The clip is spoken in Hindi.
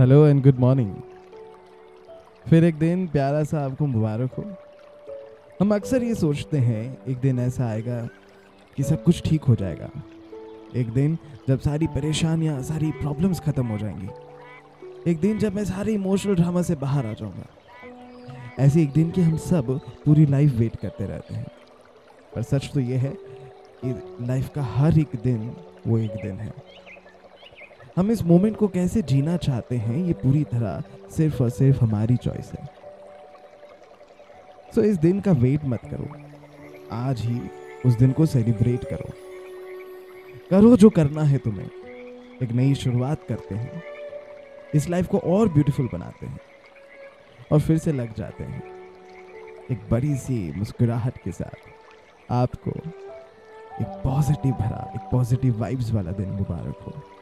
हेलो एंड गुड मॉर्निंग फिर एक दिन प्यारा सा आपको मुबारक हो। हम अक्सर ये सोचते हैं, एक दिन ऐसा आएगा कि सब कुछ ठीक हो जाएगा। एक दिन जब सारी परेशानियाँ, सारी प्रॉब्लम्स खत्म हो जाएँगी। एक दिन जब मैं सारे इमोशनल ड्रामा से बाहर आ जाऊँगा। ऐसे एक दिन की हम सब पूरी लाइफ वेट करते रहते हैं। पर सच तो ये है कि लाइफ का हर एक दिन वो एक दिन है। हम इस मोमेंट को कैसे जीना चाहते हैं ये पूरी तरह सिर्फ़ और सिर्फ़ हमारी चॉइस है। सो so, इस दिन का वेट मत करो। आज ही उस दिन को सेलिब्रेट करो। करो जो करना है तुम्हें। एक नई शुरुआत करते हैं। इस लाइफ को और ब्यूटीफुल बनाते हैं। और फिर से लग जाते हैं। एक बड़ी सी मुस्कुराहट के साथ आपको एक पॉजिटिव भरा एक पॉजिटिव वाइब्स वाला दिन मुबारक हो।